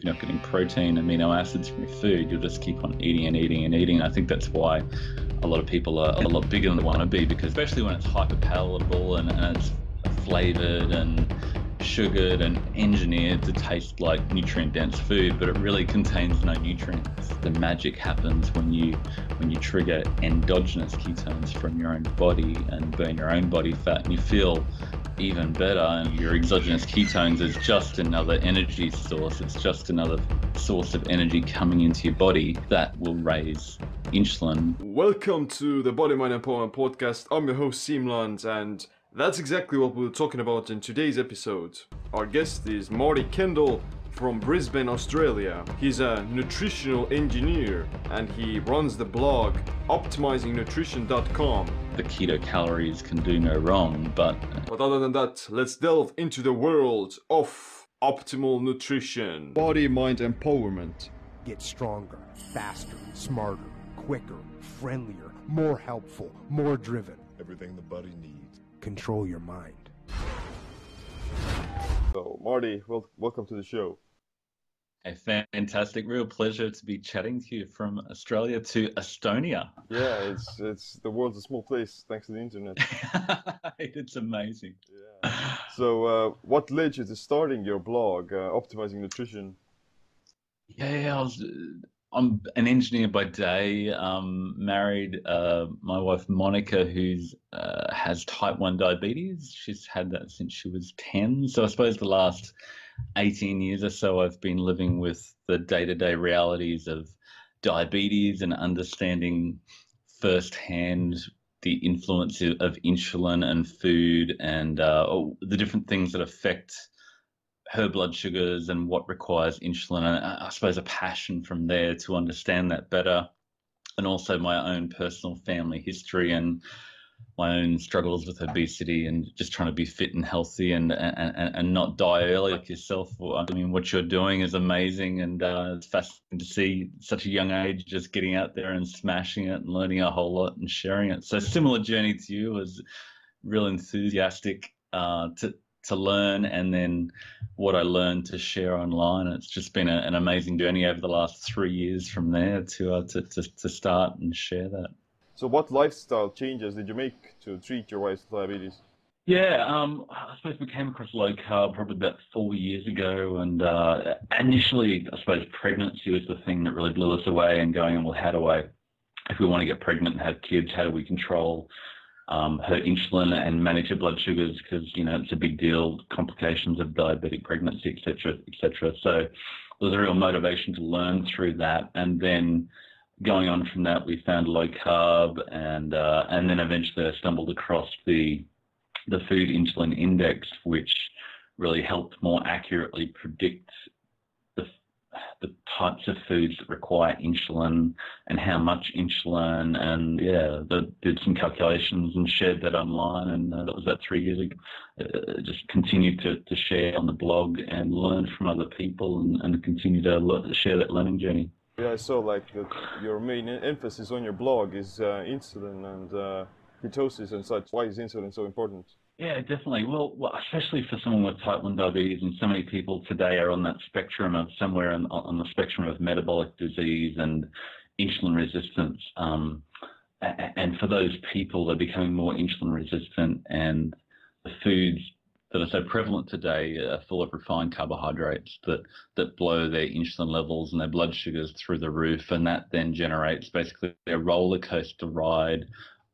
You're not getting protein, amino acids from your food, you'll just keep on eating and eating and eating. I think that's why a lot of people are a lot bigger than they want to be because especially when it's hyper palatable and, and it's flavored and sugared and engineered to taste like nutrient dense food but it really contains no nutrients. The magic happens when you when you trigger endogenous ketones from your own body and burn your own body fat and you feel even better and your exogenous ketones is just another energy source. It's just another source of energy coming into your body that will raise insulin. Welcome to the body mind empowerment podcast. I'm your host Siim Land and that's exactly what we're talking about in today's episode. Our guest is Marty Kendall from Brisbane, Australia. He's a nutritional engineer and he runs the blog optimizingnutrition.com. The keto calories can do no wrong, but uh, But other than that, let's delve into the world of optimal nutrition. Body mind empowerment. Get stronger, faster, smarter, quicker, friendlier, more helpful, more driven. Everything the body needs control your mind. So, Marty, well, welcome to the show. A fantastic, real pleasure to be chatting to you from Australia to Estonia. Yeah, it's it's the world's a small place thanks to the internet. it's amazing. Yeah. So, uh, what led you to starting your blog, uh, Optimizing Nutrition? Yeah, I was I'm an engineer by day. Um, married uh, my wife Monica, who's uh, has type one diabetes. She's had that since she was ten. So I suppose the last eighteen years or so, I've been living with the day to day realities of diabetes and understanding firsthand the influence of insulin and food and uh, the different things that affect her blood sugars and what requires insulin. And I suppose a passion from there to understand that better. And also my own personal family history and my own struggles with obesity and just trying to be fit and healthy and and, and not die early like yourself. I mean, what you're doing is amazing, and uh, it's fascinating to see such a young age just getting out there and smashing it and learning a whole lot and sharing it. So similar journey to you was real enthusiastic uh, to to learn and then what I learned to share online. It's just been a, an amazing journey over the last three years from there to, uh, to, to, to start and share that. So, what lifestyle changes did you make to treat your wife's diabetes? Yeah, um, I suppose we came across low carb probably about four years ago, and uh, initially, I suppose pregnancy was the thing that really blew us away. And going, well, how do I, if we want to get pregnant and have kids, how do we control um, her insulin and manage her blood sugars because you know it's a big deal, complications of diabetic pregnancy, etc., etc. So there was a real motivation to learn through that, and then going on from that, we found low carb, and uh, and then eventually I stumbled across the the food insulin index, which really helped more accurately predict the types of foods that require insulin and how much insulin and yeah the, did some calculations and shared that online and uh, that was about three years ago. Uh, just continued to, to share on the blog and learn from other people and, and continue to share that learning journey. Yeah i saw like your main emphasis on your blog is uh, insulin and uh, ketosis and such. Why is insulin so important yeah, definitely. Well, well, especially for someone with type 1 diabetes, and so many people today are on that spectrum of somewhere on, on the spectrum of metabolic disease and insulin resistance. Um, and for those people, they're becoming more insulin resistant, and the foods that are so prevalent today are full of refined carbohydrates that that blow their insulin levels and their blood sugars through the roof, and that then generates basically a roller coaster ride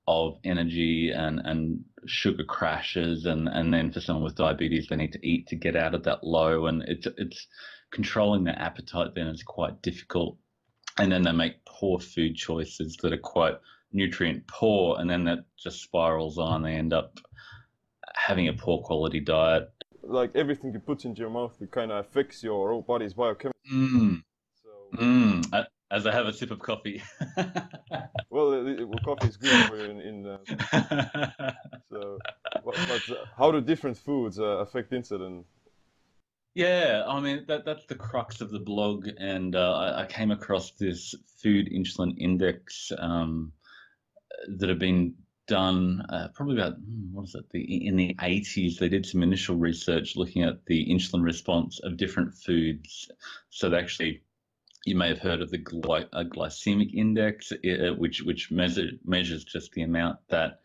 of energy and, and sugar crashes and, and then for someone with diabetes they need to eat to get out of that low and it's it's controlling their appetite then is quite difficult. And then they make poor food choices that are quite nutrient poor and then that just spirals on. They end up having a poor quality diet. Like everything you put into your mouth it kind of affects your whole body's biochemistry. Mm. so mm as I have a sip of coffee. well, well, coffee is good for you in. in uh, so, but, but uh, how do different foods uh, affect insulin? Yeah, I mean that that's the crux of the blog, and uh, I, I, came across this food insulin index um, that have been done uh, probably about hmm, what is it the in the 80s they did some initial research looking at the insulin response of different foods so they actually you may have heard of the gly- glycemic index uh, which which measure, measures just the amount that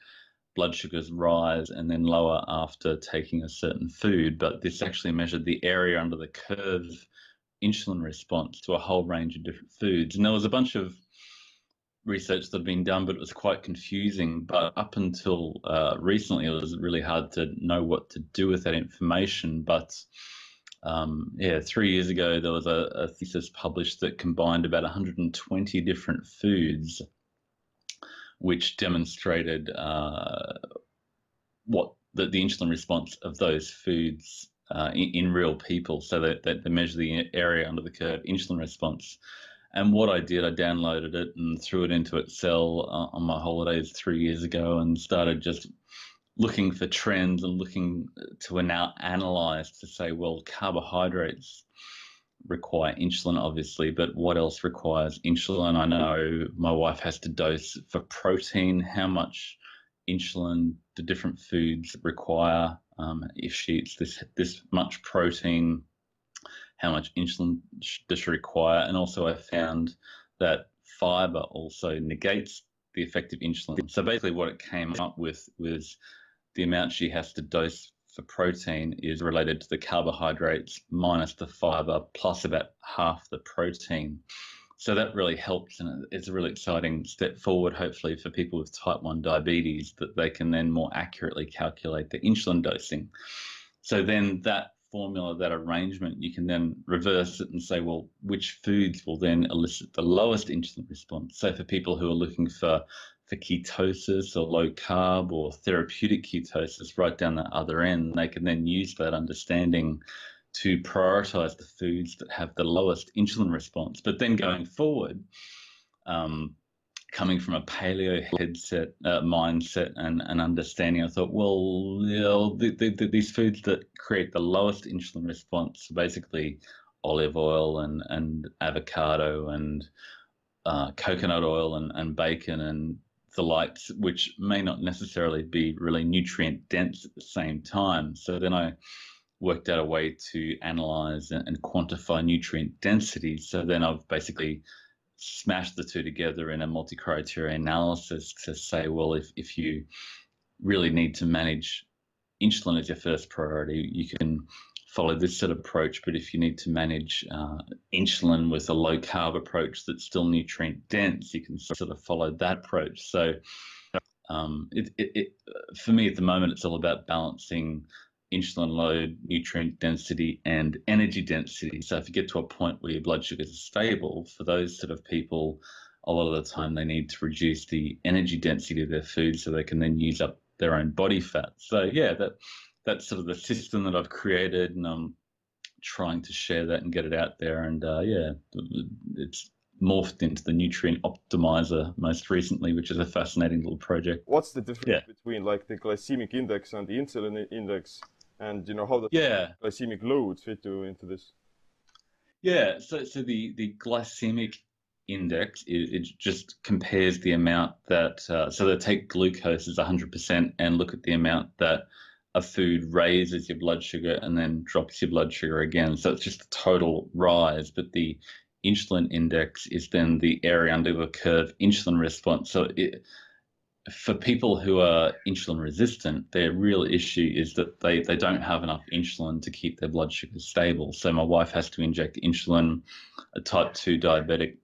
blood sugars rise and then lower after taking a certain food but this actually measured the area under the curve insulin response to a whole range of different foods and there was a bunch of research that had been done, but it was quite confusing. But up until uh, recently, it was really hard to know what to do with that information. But um, yeah, three years ago, there was a, a, thesis published that combined about 120 different foods, which demonstrated uh, what the, the insulin response of those foods uh, in, in, real people. So that, that they measure the area under the curve insulin response and what I did, I downloaded it and threw it into Excel uh, on my holidays three years ago and started just looking for trends and looking to now analyze to say, well, carbohydrates require insulin, obviously, but what else requires insulin? I know my wife has to dose for protein. How much insulin do different foods require? Um, if she eats this this much protein, how much insulin does she require? And also, I found that fiber also negates the effect of insulin. So basically, what it came up with was the amount she has to dose for protein is related to the carbohydrates minus the fiber plus about half the protein. So that really helps, and it's a really exciting step forward, hopefully, for people with type 1 diabetes that they can then more accurately calculate the insulin dosing. So then that formula, that arrangement, you can then reverse it and say, well, which foods will then elicit the lowest insulin response? So for people who are looking for for ketosis or low carb or therapeutic ketosis right down the other end, they can then use that understanding to prioritize the foods that have the lowest insulin response. But then going forward, um, coming from a paleo headset uh, mindset and, and understanding, I thought, well, you know, the, the, the, these foods that create the lowest insulin response, basically olive oil and, and avocado and uh, coconut oil and, and bacon and the likes, which may not necessarily be really nutrient dense at the same time. So then I worked out a way to analyze and, and quantify nutrient density. So then I've basically smashed the two together in a multi-criteria analysis to say, well, if, if you really need to manage insulin as your first priority, you can follow this sort of approach. But if you need to manage uh, insulin with a low carb approach that's still nutrient dense, you can sort of follow that approach. So um, it, it, it, for me at the moment, it's all about balancing insulin load, nutrient density, and energy density. So if you get to a point where your blood sugars are stable, for those sort of people, a lot of the time they need to reduce the energy density of their food so they can then use up their own body fat. So yeah, that that's sort of the system that I've created, and I'm trying to share that and get it out there. And uh, yeah, it's morphed into the nutrient optimizer most recently, which is a fascinating little project. What's the difference yeah. between like the glycemic index and the insulin index? and you know how the yeah. glycemic loads fit to, into this yeah so so the the glycemic index it, it just compares the amount that uh, so they take glucose as 100% and look at the amount that a food raises your blood sugar and then drops your blood sugar again so it's just a total rise but the insulin index is then the area under the curve insulin response so it for people who are insulin resistant, their real issue is that they, they don't have enough insulin to keep their blood sugar stable. So my wife has to inject insulin. A type 2 diabetic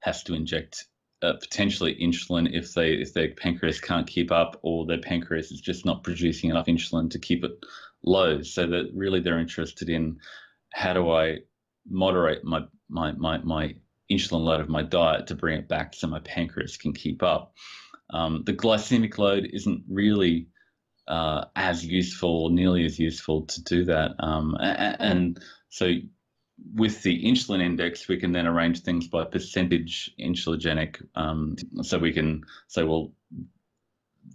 has to inject uh, potentially insulin if they if their pancreas can't keep up or their pancreas is just not producing enough insulin to keep it low. So that really they're interested in how do I moderate my my my, my insulin load of my diet to bring it back so my pancreas can keep up. Um, the glycemic load isn't really uh, as useful or nearly as useful to do that. Um, and, and, so with the insulin index, we can then arrange things by percentage insulinogenic. Um, so we can say, well,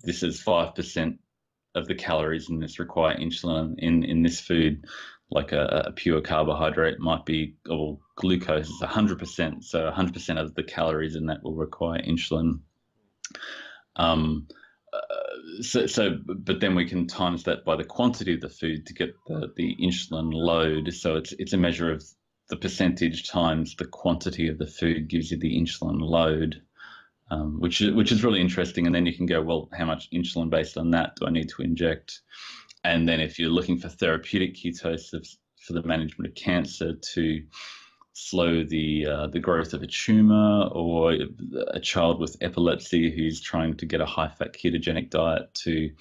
this is 5% of the calories in this require insulin in, in this food, like a, a pure carbohydrate might be, or glucose is 100%. So 100% of the calories in that will require insulin. Um, so, so, but then we can times that by the quantity of the food to get the, the insulin load. So it's it's a measure of the percentage times the quantity of the food gives you the insulin load, um, which is which is really interesting. And then you can go, well, how much insulin based on that do I need to inject? And then if you're looking for therapeutic ketosis for the management of cancer to slow the uh, the growth of a tumor or a child with epilepsy who's trying to get a high fat ketogenic diet to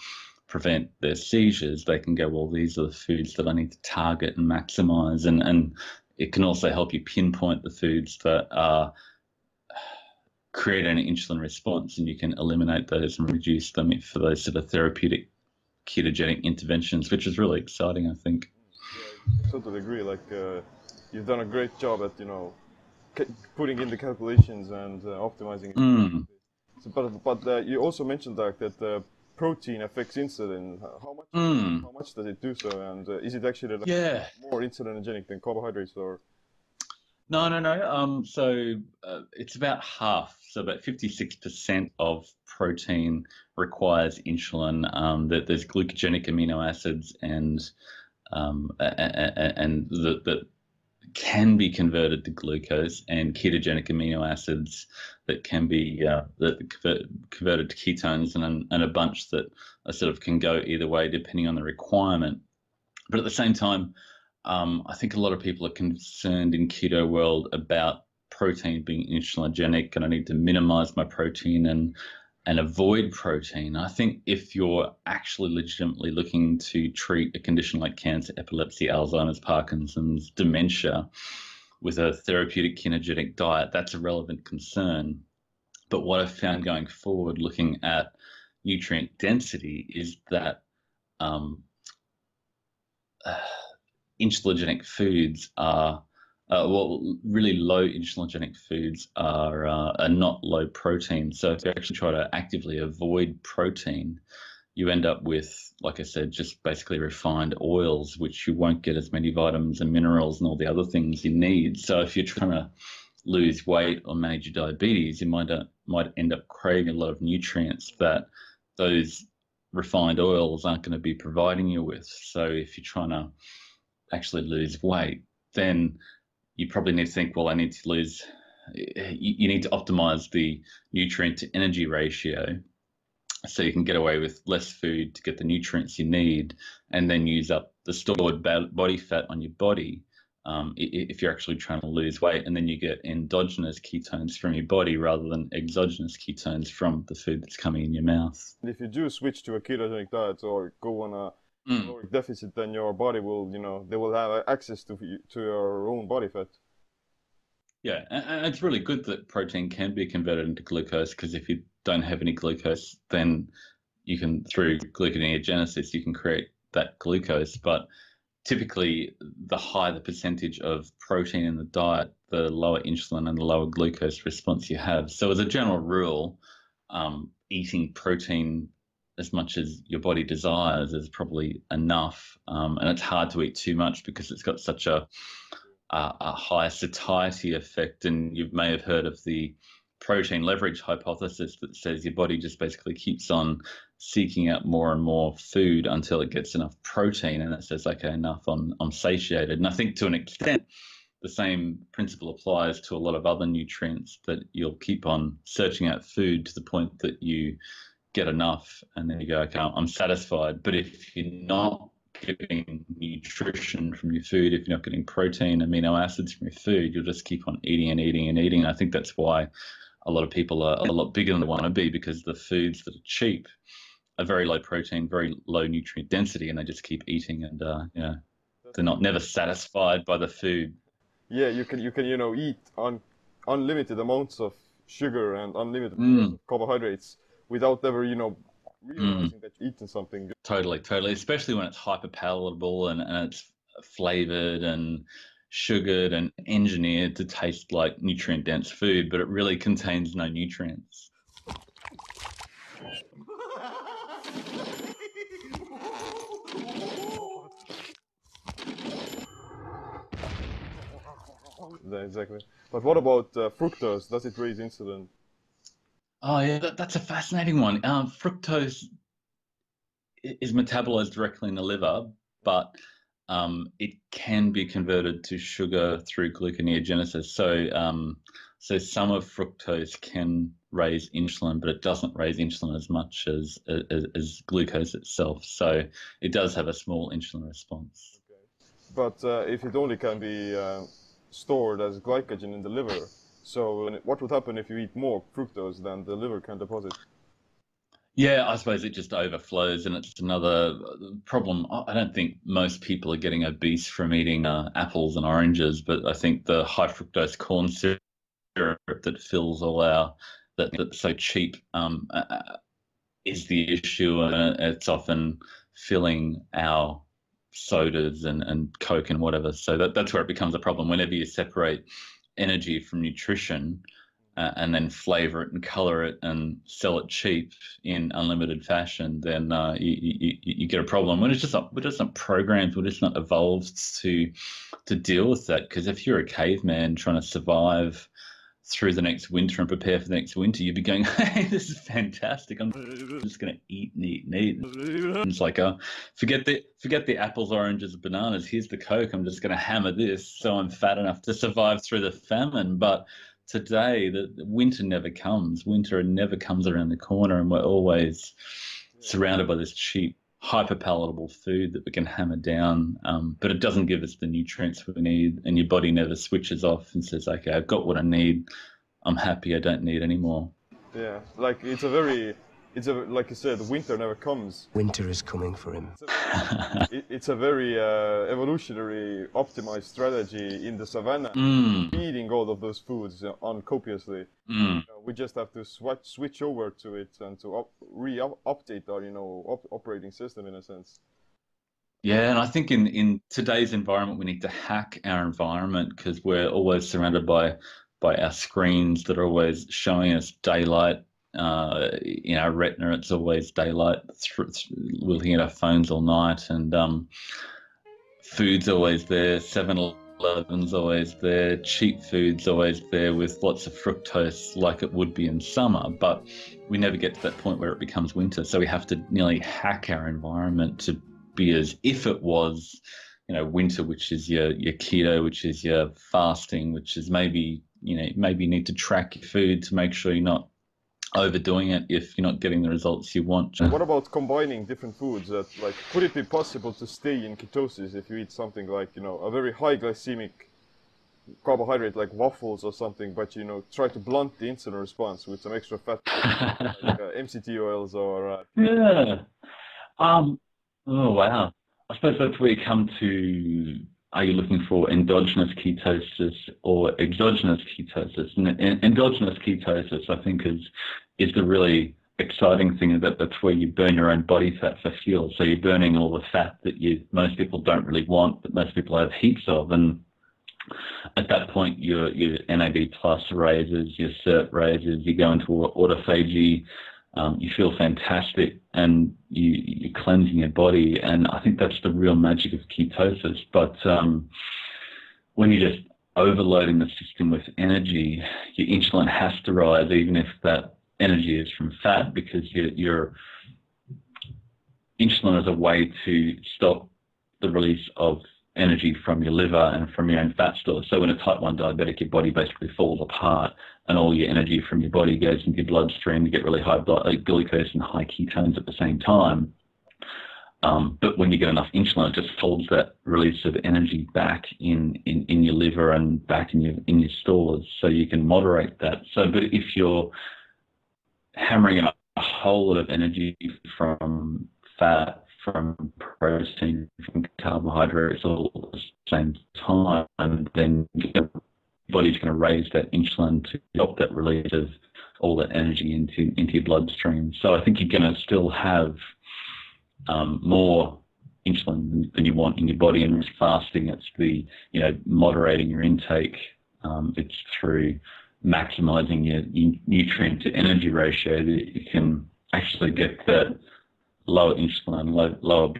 prevent their seizures they can go well these are the foods that I need to target and maximize and and it can also help you pinpoint the foods that are create an insulin response and you can eliminate those and reduce them for those sort of therapeutic ketogenic interventions which is really exciting I think totally agree like uh you've done a great job at you know putting in the calculations and uh, optimizing. Mm. So, but but uh, you also mentioned that that uh, protein affects insulin. How much? Mm. How much does it do so? And uh, is it actually like yeah. more insulinogenic than carbohydrates or? No, no, no. Um, so uh, it's about half. So about fifty-six percent of protein requires insulin. Um, that there's glucogenic amino acids and um, and that, the can be converted to glucose and ketogenic amino acids that can be uh, that convert, converted to ketones and, and a bunch that sort of can go either way depending on the requirement. But at the same time, um, I think a lot of people are concerned in keto world about protein being insulinogenic and I need to minimize my protein and and avoid protein. I think if you're actually legitimately looking to treat a condition like cancer, epilepsy, Alzheimer's, Parkinson's, dementia with a therapeutic ketogenic diet, that's a relevant concern. But what I've found going forward, looking at nutrient density, is that um, uh, foods are uh, well, really low insulinogenic foods are, uh, are not low protein. So if you actually try to actively avoid protein, you end up with, like I said, just basically refined oils, which you won't get as many vitamins and minerals and all the other things you need. So if you're trying to lose weight or manage your diabetes, you might uh, might end up craving a lot of nutrients that those refined oils aren't going to be providing you with. So if you're trying to actually lose weight, then you probably need to think, well, I need to lose, you need to optimize the nutrient to energy ratio so you can get away with less food to get the nutrients you need and then use up the stored body fat on your body um, if you're actually trying to lose weight and then you get endogenous ketones from your body rather than exogenous ketones from the food that's coming in your mouth. And If you do switch to a ketogenic diet or go on a mm. caloric deficit, then your body will, you know, they will have access to to your own body fat. Yeah, and it's really good that protein can be converted into glucose because if you don't have any glucose, then you can through gluconeogenesis you can create that glucose. But typically, the higher the percentage of protein in the diet, the lower insulin and the lower glucose response you have. So, as a general rule, um, eating protein as much as your body desires is probably enough. Um, and it's hard to eat too much because it's got such a, a, a high satiety effect. And you may have heard of the protein leverage hypothesis that says your body just basically keeps on seeking out more and more food until it gets enough protein. And it says, okay, enough, I'm, I'm satiated. And I think to an extent, the same principle applies to a lot of other nutrients that you'll keep on searching out food to the point that you get enough and then you go, okay, I'm satisfied. But if you're not getting nutrition from your food, if you're not getting protein, amino acids from your food, you'll just keep on eating and eating and eating. And I think that's why a lot of people are a lot bigger than they want to be because the foods that are cheap are very low protein, very low nutrient density, and they just keep eating and uh, you know they're not never satisfied by the food. Yeah, you can you can you know eat on unlimited amounts of sugar and unlimited mm. carbohydrates without ever, you know, realizing mm. that you're eating something. Totally, totally. Especially when it's hyper palatable and, and it's flavored and sugared and engineered to taste like nutrient dense food, but it really contains no nutrients. Exactly. But what about uh, fructose? Does it raise insulin? Oh yeah, that, that's a fascinating one. Um, fructose is metabolized directly in the liver, but um, it can be converted to sugar through gluconeogenesis. So, um, so some of fructose can raise insulin, but it doesn't raise insulin as much as, as, as glucose itself. So it does have a small insulin response. But uh, if it only can be uh, stored as glycogen in the liver, so what would happen if you eat more fructose than the liver can deposit? Yeah, I suppose it just overflows, and it's another uh, problem. I don't think most people are getting obese from eating uh, apples and oranges, but I think the high fructose corn syrup that fills all our that that's so cheap um, uh, uh is the issue, and it's often filling our sodas and, and coke and whatever. So that, that's where it becomes a problem. Whenever you separate energy from nutrition, uh, and then flavor it and color it and sell it cheap in unlimited fashion, then uh, you, you, you, get a problem. When it's just not, we're just not programmed, we're just not evolved to to deal with that. Because if you're a caveman trying to survive through the next winter and prepare for the next winter, you'd be going, "Hey, this is fantastic! I'm just going to eat and eat and eat." And it's like, uh, forget the forget the apples, oranges, bananas. Here's the coke. I'm just going to hammer this, so I'm fat enough to survive through the famine. But today the winter never comes. Winter never comes around the corner, and we're always surrounded by this cheap, hyper palatable food that we can hammer down. Um, but it doesn't give us the nutrients we need, and your body never switches off and says, "Okay, I've got what I need. I'm happy. I don't need any more." Yeah, like it's a very it's a like you said, winter never comes. Winter is coming for him. It's a, it, it's a very uh, evolutionary optimized strategy in the savannah, mm. eating all of those foods uncopiously. Mm. Uh, we just have to switch switch over to it and to up, re-update our you know op operating system in a sense. Yeah, and I think in in today's environment, we need to hack our environment because we're always surrounded by by our screens that are always showing us daylight uh, in our retina, it's always daylight. We're looking at our phones all night, and um, food's always there. 7 Eleven's always there. Cheap food's always there with lots of fructose, like it would be in summer. But we never get to that point where it becomes winter. So we have to nearly hack our environment to be as if it was, you know, winter, which is your your keto, which is your fasting, which is maybe you know maybe you need to track your food to make sure you're not overdoing it if you're not getting the results you want. What about combining different foods? That like, could it be possible to stay in ketosis if you eat something like you know a very high glycemic carbohydrate like waffles or something, but you know try to blunt the insulin response with some extra fat, like uh, MCT oils or uh... yeah. Um. Oh wow. I suppose that's where you come to are you looking for endogenous ketosis or exogenous ketosis? And endogenous ketosis, I think, is is the really exciting thing that that's where you burn your own body fat for fuel. So you're burning all the fat that you most people don't really want, but most people have heaps of. And at that point, your your NAD plus raises, your SIRT raises, you go into autophagy, um, you feel fantastic, and you you're cleansing your body. And I think that's the real magic of ketosis. But um, when you're just overloading the system with energy, your insulin has to rise, even if that energy is from fat because your, your insulin is a way to stop the release of energy from your liver and from your own fat stores. So when a type 1 diabetic, your body basically falls apart and all your energy from your body goes into your bloodstream. You get really high blood, uh, glucose and high ketones at the same time. Um, but when you get enough insulin, it just holds that release of energy back in, in, in your liver and back in your in your stores, so you can moderate that. So, but if you're hammering a whole lot of energy from fat, from protein, from carbohydrates all at the same time, and then your body's going to raise that insulin to help that release of all that energy into into your bloodstream. So I think you're going to still have um, more insulin than you want in your body. And fasting, it's the you know moderating your intake. Um, it's through maximizing your, your nutrient to energy ratio that you can actually get that lower insulin, low, lower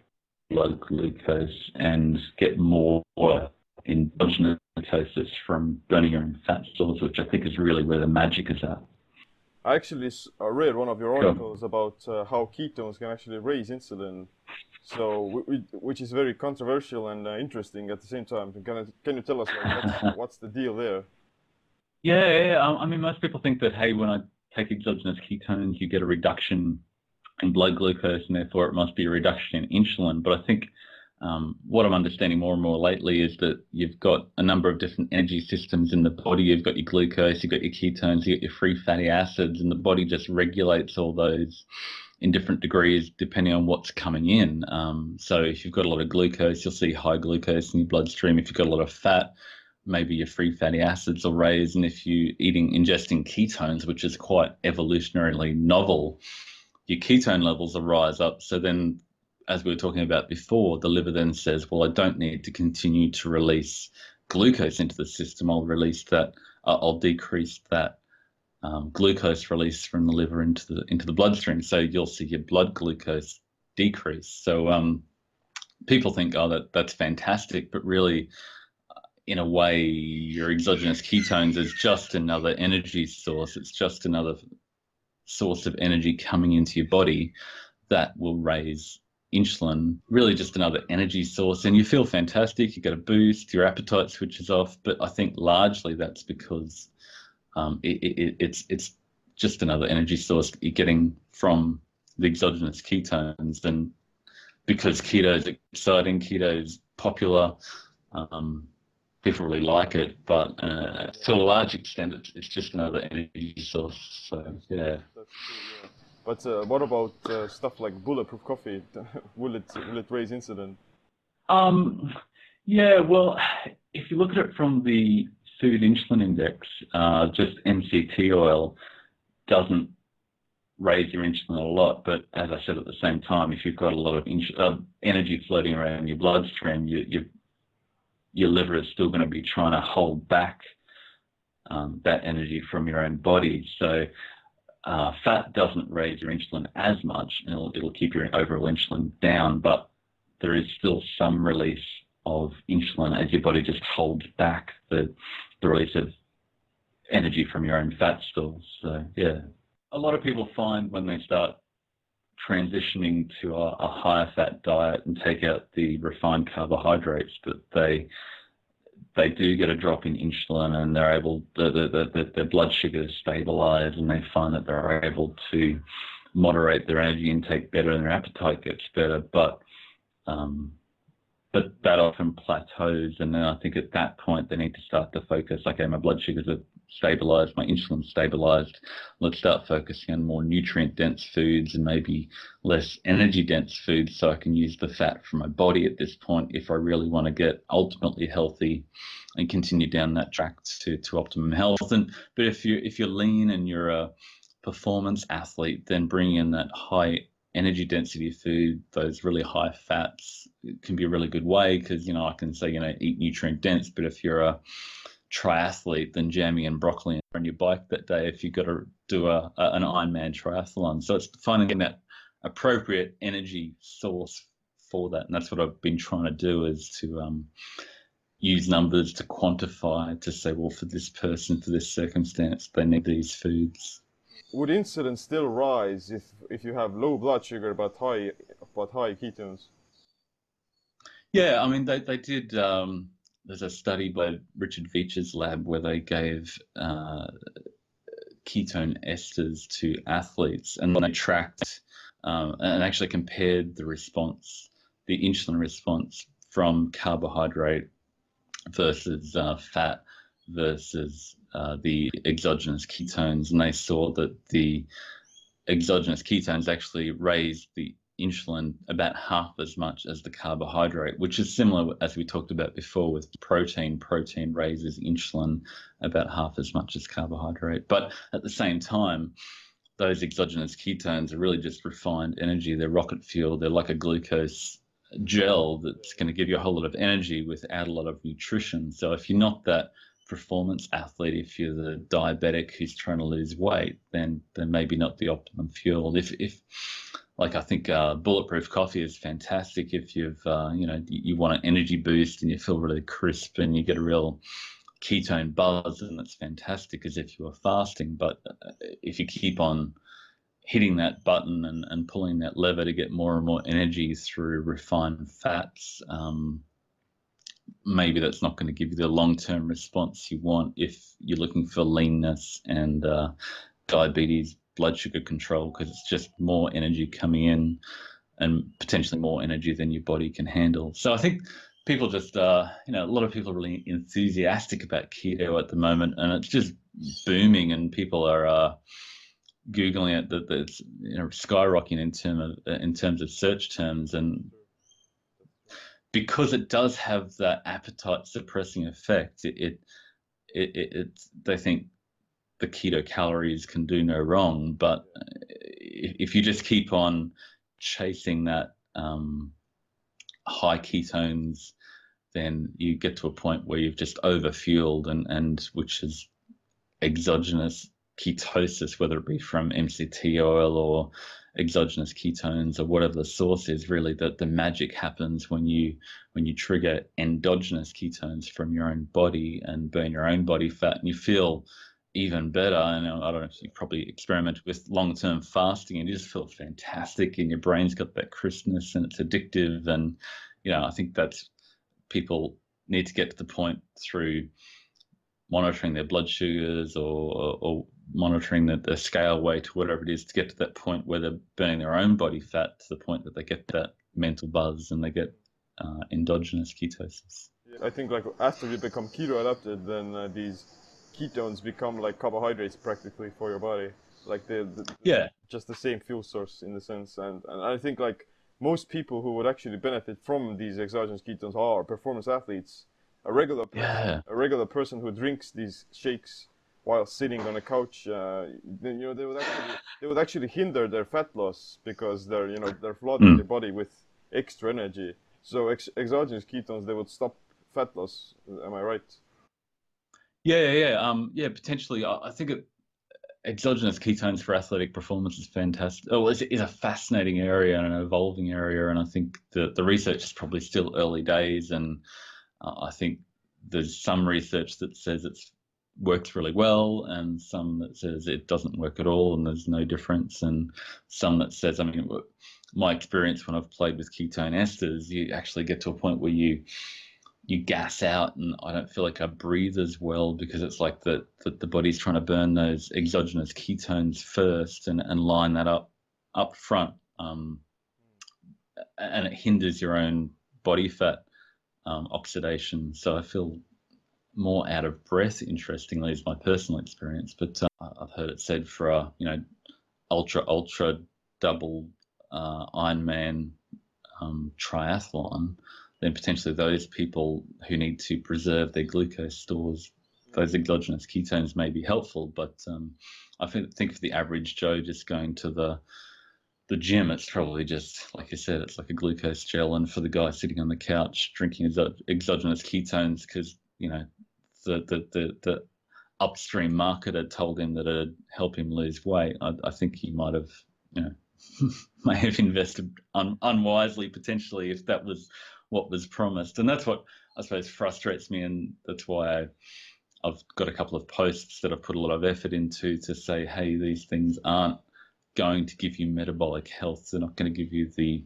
blood glucose, and get more endogenous ketosis from burning your own fat stores, which I think is really where the magic is at. I actually uh, read one of your Sure. articles about uh, how ketones can actually raise insulin, so which is very controversial and uh, interesting at the same time. Can I, can you tell us like, what's, what's the deal there? Yeah, yeah, I mean, most people think that, hey, when I take exogenous ketones, you get a reduction in blood glucose, and therefore it must be a reduction in insulin. But I think um, what I'm understanding more and more lately is that you've got a number of different energy systems in the body. You've got your glucose, you've got your ketones, you've got your free fatty acids, and the body just regulates all those in different degrees depending on what's coming in. Um, so if you've got a lot of glucose, you'll see high glucose in your bloodstream. If you've got a lot of fat, maybe your free fatty acids will raise. And if you're eating, ingesting ketones, which is quite evolutionarily novel, your ketone levels will rise up. So then, as we were talking about before, the liver then says, well, I don't need to continue to release glucose into the system. I'll release that, uh, I'll decrease that um, glucose release from the liver into the into the bloodstream. So you'll see your blood glucose decrease. So um, people think, oh, that that's fantastic, but really, uh, in a way, your exogenous ketones is just another energy source. It's just another source of energy coming into your body that will raise insulin. Really, just another energy source, and you feel fantastic. You get a boost. Your appetite switches off. But I think largely that's because um, it, it, it's it's just another energy source you're getting from the exogenous ketones, and because keto is exciting, keto is popular, um, people really like it. But uh, to a large extent, it's, it's just another energy source. So yeah. True, yeah. But uh, what about uh, stuff like bulletproof coffee? will it will it raise insulin? Um, yeah, well, if you look at it from the food insulin index, uh, just MCT oil doesn't raise your insulin a lot. But as I said at the same time, if you've got a lot of ins- uh, energy floating around your bloodstream, you, you, your liver is still going to be trying to hold back um, that energy from your own body. So uh, fat doesn't raise your insulin as much, and it'll, it'll keep your overall insulin down, but there is still some release of insulin as your body just holds back the, the release of energy from your own fat stores. So yeah, a lot of people find when they start transitioning to a, a higher fat diet and take out the refined carbohydrates but they they do get a drop in insulin and they're able the, the, the, the, their blood sugars stabilize and they find that they're able to moderate their energy intake better and their appetite gets better but um, but that often plateaus and then I think at that point they need to start to focus okay my blood sugars are stabilized my insulin stabilized. Let's start focusing on more nutrient dense foods and maybe less energy dense foods so I can use the fat from my body at this point if I really want to get ultimately healthy and continue down that track to, to optimum health. And but if you if you're lean and you're a performance athlete then bring in that high energy density food those really high fats can be a really good way because you know I can say you know eat nutrient dense but if you're a triathlete than jamming and broccoli on your bike that day if you've got to do a, a an Ironman triathlon. So it's finding that appropriate energy source for that, and that's what I've been trying to do is to um, use numbers to quantify to say, well, for this person, for this circumstance, they need these foods. Would insulin still rise if if you have low blood sugar but high but high ketones? Yeah, I mean, they, they did. Um, there's a study by Richard Veech's lab where they gave uh, ketone esters to athletes and they tracked um, and actually compared the response, the insulin response from carbohydrate versus uh, fat versus uh, the exogenous ketones. And they saw that the exogenous ketones actually raised the insulin about half as much as the carbohydrate, which is similar as we talked about before with protein. Protein raises insulin about half as much as carbohydrate. But at the same time, those exogenous ketones are really just refined energy. They're rocket fuel. They're like a glucose gel that's going to give you a whole lot of energy without a lot of nutrition. So if you're not that performance athlete, if you're the diabetic who's trying to lose weight, then then maybe not the optimum fuel. If if like I think uh, bulletproof coffee is fantastic if you've uh, you know you, want an energy boost and you feel really crisp and you get a real ketone buzz, and it's fantastic as if you were fasting. But uh, if you keep on hitting that button and, and pulling that lever to get more and more energy through refined fats, um, maybe that's not going to give you the long term response you want if you're looking for leanness and uh, diabetes, blood sugar control, because it's just more energy coming in and potentially more energy than your body can handle. So I think people just, uh, you know, a lot of people are really enthusiastic about keto at the moment, and it's just booming, and people are. Uh, googling it that it's you know skyrocketing in term of in terms of search terms and because it does have that appetite suppressing effect it it, it, it they think the keto calories can do no wrong but if, if you just keep on chasing that um, high ketones then you get to a point where you've just overfueled and and which is exogenous ketosis, whether it be from MCT oil or exogenous ketones or whatever the source is, really that the magic happens when you when you trigger endogenous ketones from your own body and burn your own body fat, and you feel even better. And I don't know you probably experimented with long term fasting, and you just feel fantastic, and your brain's got that crispness, and it's addictive. And you know, I think that's people need to get to the point through monitoring their blood sugars or, or monitoring the, the scale weight, or whatever it is, to get to that point where they're burning their own body fat to the point that they get that mental buzz and they get uh, endogenous ketosis. I think like after you become keto adapted, then uh, these ketones become like carbohydrates practically for your body, like the, the yeah, just the same fuel source in the sense. And and I think like most people who would actually benefit from these exogenous ketones are performance athletes. A regular person, yeah. a regular person who drinks these shakes while sitting on a couch, uh, you know, they would actually they would actually hinder their fat loss because they're you know they're flooding mm. their body with extra energy. So ex- exogenous ketones they would stop fat loss. Am I right? Yeah, yeah, yeah. Um, yeah, potentially. I, I think it, exogenous ketones for athletic performance is fantastic. Oh, it's, it's a fascinating area and an evolving area, and I think the the research is probably still early days, and uh, I think there's some research that says it's works really well and some that says it doesn't work at all and there's no difference and some that says i mean my experience when i've played with ketone esters you actually get to a point where you you gas out and i don't feel like i breathe as well because it's like that the, the body's trying to burn those exogenous ketones first and, and line that up up front um, and it hinders your own body fat um, oxidation so i feel more out of breath. Interestingly, is my personal experience, but uh, I've heard it said for a you know ultra ultra double uh, Ironman um, triathlon, then potentially those people who need to preserve their glucose stores, those exogenous ketones may be helpful. But um, I think, think for the average Joe just going to the the gym, it's probably just like I said, it's like a glucose gel. And for the guy sitting on the couch drinking exogenous ketones, because you know the, the, the, the upstream marketer told him that it'd help him lose weight, I, I think he might have, you know, may have invested un, unwisely potentially if that was what was promised. And that's what I suppose frustrates me, and that's why I've got a couple of posts that I've put a lot of effort into to say, hey, these things aren't going to give you metabolic health. They're not going to give you the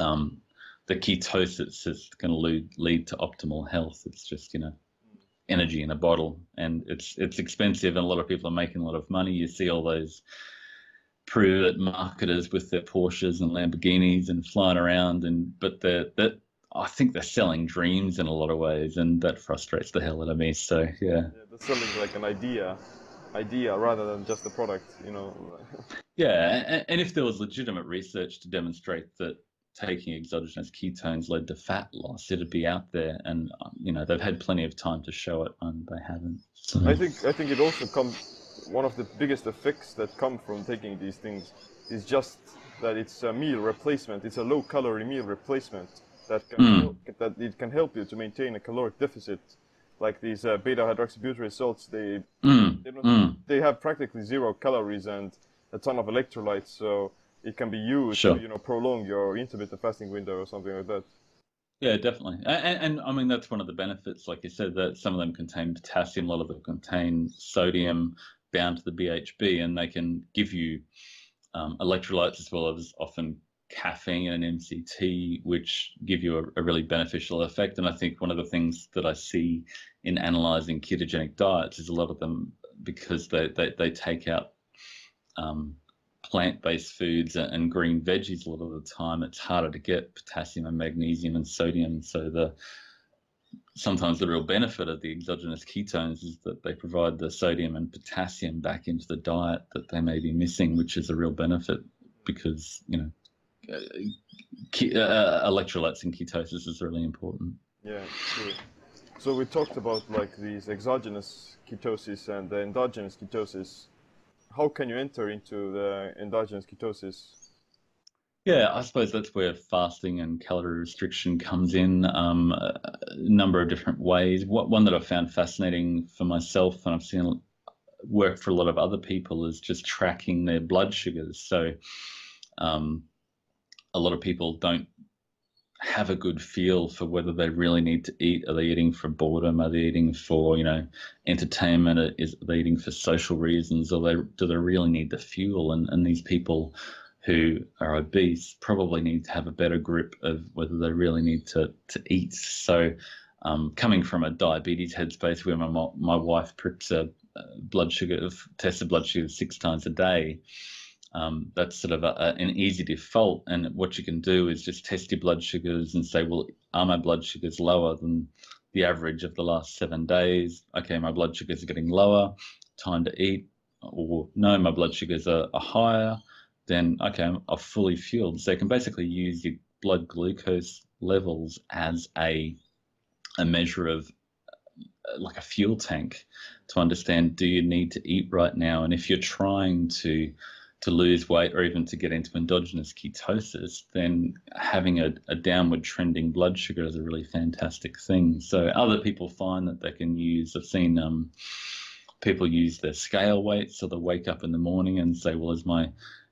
um, the ketosis that's going to lead, lead to optimal health. It's just you know energy in a bottle, and it's it's expensive, and a lot of people are making a lot of money. You see all those private marketers with their Porsches and Lamborghinis and flying around, and but that I think they're selling dreams in a lot of ways, and that frustrates the hell out of me. So yeah, yeah they're selling like an idea, idea rather than just a product, you know. yeah, and, and if there was legitimate research to demonstrate that taking exogenous ketones led to fat loss, it'd be out there, and um, you know they've had plenty of time to show it, and they haven't. So. I think I think it also comes one of the biggest effects that come from taking these things is just that it's a meal replacement. It's a low calorie meal replacement that can mm. help, that it can help you to maintain a caloric deficit. Like these uh, beta hydroxybutyrate salts, they mm. they, mm. they have practically zero calories and a ton of electrolytes. So it can be used sure. to you know prolong your intermittent fasting window or something like that. Yeah, definitely. And, and, I mean, that's one of the benefits, like you said, that some of them contain potassium, a lot of them contain sodium bound to the BHB, and they can give you um, electrolytes as well as often caffeine and MCT, which give you a, a, really beneficial effect. And I think one of the things that I see in analyzing ketogenic diets is a lot of them because they, they, they take out um, plant-based foods and green veggies a lot of the time, it's harder to get potassium and magnesium and sodium. So the sometimes the real benefit of the exogenous ketones is that they provide the sodium and potassium back into the diet that they may be missing, which is a real benefit because you know uh, uh, electrolytes and ketosis is really important. Yeah, true. So we talked about like these exogenous ketosis and the endogenous ketosis how can you enter into the endogenous ketosis? Yeah, I suppose that's where fasting and calorie restriction comes in. Um, a number of different ways. What one that I found fascinating for myself, and I've seen work for a lot of other people, is just tracking their blood sugars. So, um, a lot of people don't have a good feel for whether they really need to eat. Are they eating for boredom? Are they eating for you know entertainment? Is they eating for social reasons? Or they do they really need the fuel? And and these people who are obese probably need to have a better grip of whether they really need to to eat. So. Um, coming from a diabetes headspace where my my wife pricks a blood sugar, tested blood sugar six times a day, um, that's sort of a, a, an easy default. And what you can do is just test your blood sugars and say, well, are my blood sugars lower than the average of the last seven days? Okay, my blood sugars are getting lower, time to eat. Or no, my blood sugars are, are higher. Then, okay, I'm, I'm fully fueled. So you can basically use your blood glucose levels as a, a measure of uh, like a fuel tank to understand do you need to eat right now? And if you're trying to to lose weight or even to get into endogenous ketosis, then having a, a, downward trending blood sugar is a really fantastic thing. So other people find that they can use, I've seen um, people use their scale weight. So they wake up in the morning and say, well, is my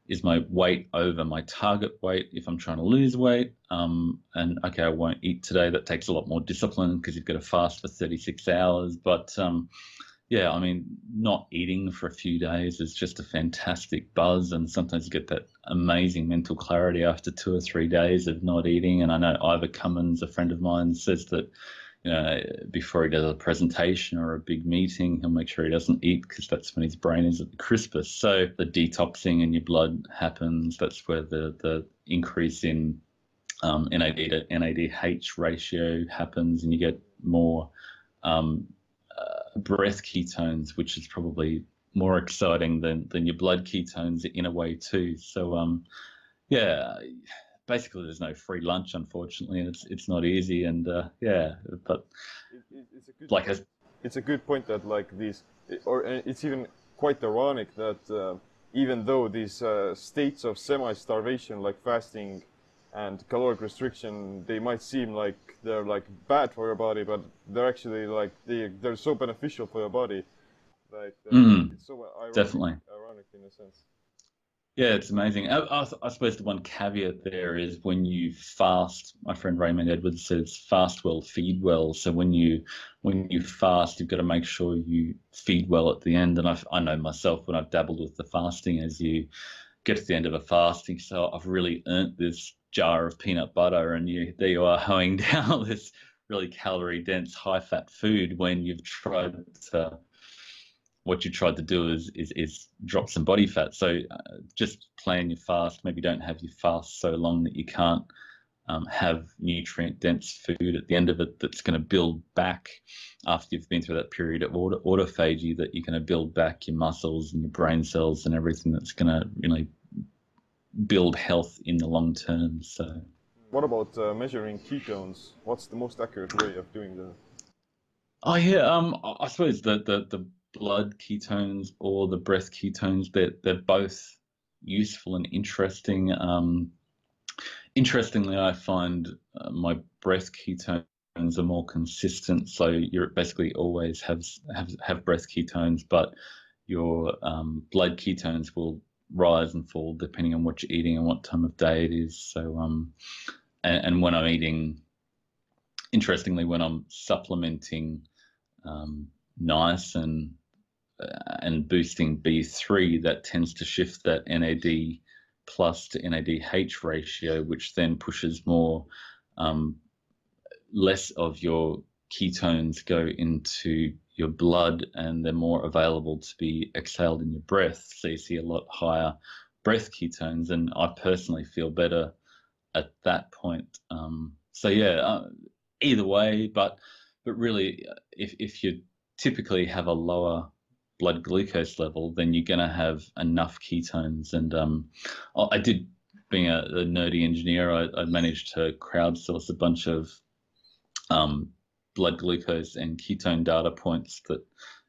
is my weight over my target weight if I'm trying to lose weight? Um, and okay, I won't eat today. That takes a lot more discipline because you've got to fast for 36 hours. But um, yeah, I mean, not eating for a few days is just a fantastic buzz, and sometimes you get that amazing mental clarity after two or three days of not eating. And I know Ivor Cummins, a friend of mine, says that you know before he does a presentation or a big meeting, he'll make sure he doesn't eat because that's when his brain is at the crispest. So the detoxing in your blood happens. That's where the the increase in um, NAD to NADH ratio happens, and you get more um, breath ketones, which is probably more exciting than than your blood ketones in a way too. So um, yeah, basically there's no free lunch, unfortunately, and it's it's not easy. And uh, yeah, but it, it's a good like a, it's a good point that like these, or it's even quite ironic that uh, even though these uh, states of semi-starvation, like fasting and caloric restriction they might seem like they're like bad for your body but they're actually like they they're so beneficial for your body. Like mm, it's so ironic, definitely. ironic in a sense. Yeah it's amazing. I, I, I, suppose the one caveat there is when you fast my friend raymond edwards says fast well feed well. So when you when you fast you've got to make sure you feed well at the end. And i i know myself when i've dabbled with the fasting as you get to the end of a fasting so i've really earned this jar of peanut butter and you there you are hoeing down this really calorie dense high fat food when you've tried to what you tried to do is is, is drop some body fat. So uh, just plan your fast. Maybe don't have your fast so long that you can't um, have nutrient dense food at the end of it that's going to build back after you've been through that period of auto, autophagy that you're going to build back your muscles and your brain cells and everything that's going to really build health in the long term. So, what about uh, measuring ketones? What's the most accurate way of doing that? Oh yeah, um, I suppose the the, the blood ketones or the breath ketones they're they're both useful and interesting. Um, interestingly, I find uh, my breath ketones are more consistent. So you basically always have have have breath ketones, but your um, blood ketones will rise and fall depending on what you're eating and what time of day it is. So, um, and, and when I'm eating interestingly, when I'm supplementing um, niacin uh, and boosting B3, that tends to shift that NAD plus to NADH ratio, which then pushes more, um, less of your ketones go into your blood and they're more available to be exhaled in your breath. So you see a lot higher breath ketones, and I personally feel better at that point. Um, so yeah, uh, either way, but but really, if if you typically have a lower blood glucose level, then you're going to have enough ketones. And um, I did, being a, a nerdy engineer, I, I, managed to crowdsource a bunch of um, blood glucose and ketone data points that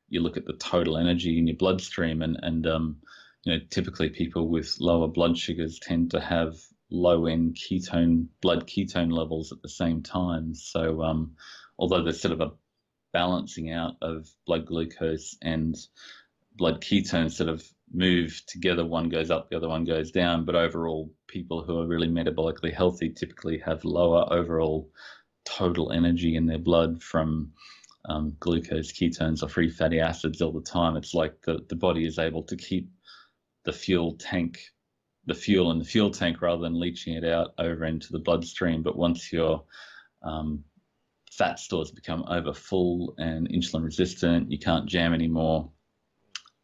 you look at the total energy in your bloodstream and and um, you know typically people with lower blood sugars tend to have low end ketone blood ketone levels at the same time. So um, although there's sort of a balancing out of blood glucose and blood ketones sort of move together one goes up the other one goes down but overall people who are really metabolically healthy typically have lower overall total energy in their blood from um, glucose, ketones, or free fatty acids all the time. It's like the, the body is able to keep the fuel tank, the fuel in the fuel tank rather than leaching it out over into the bloodstream. But once your um, fat stores become over full and insulin resistant, you can't jam any more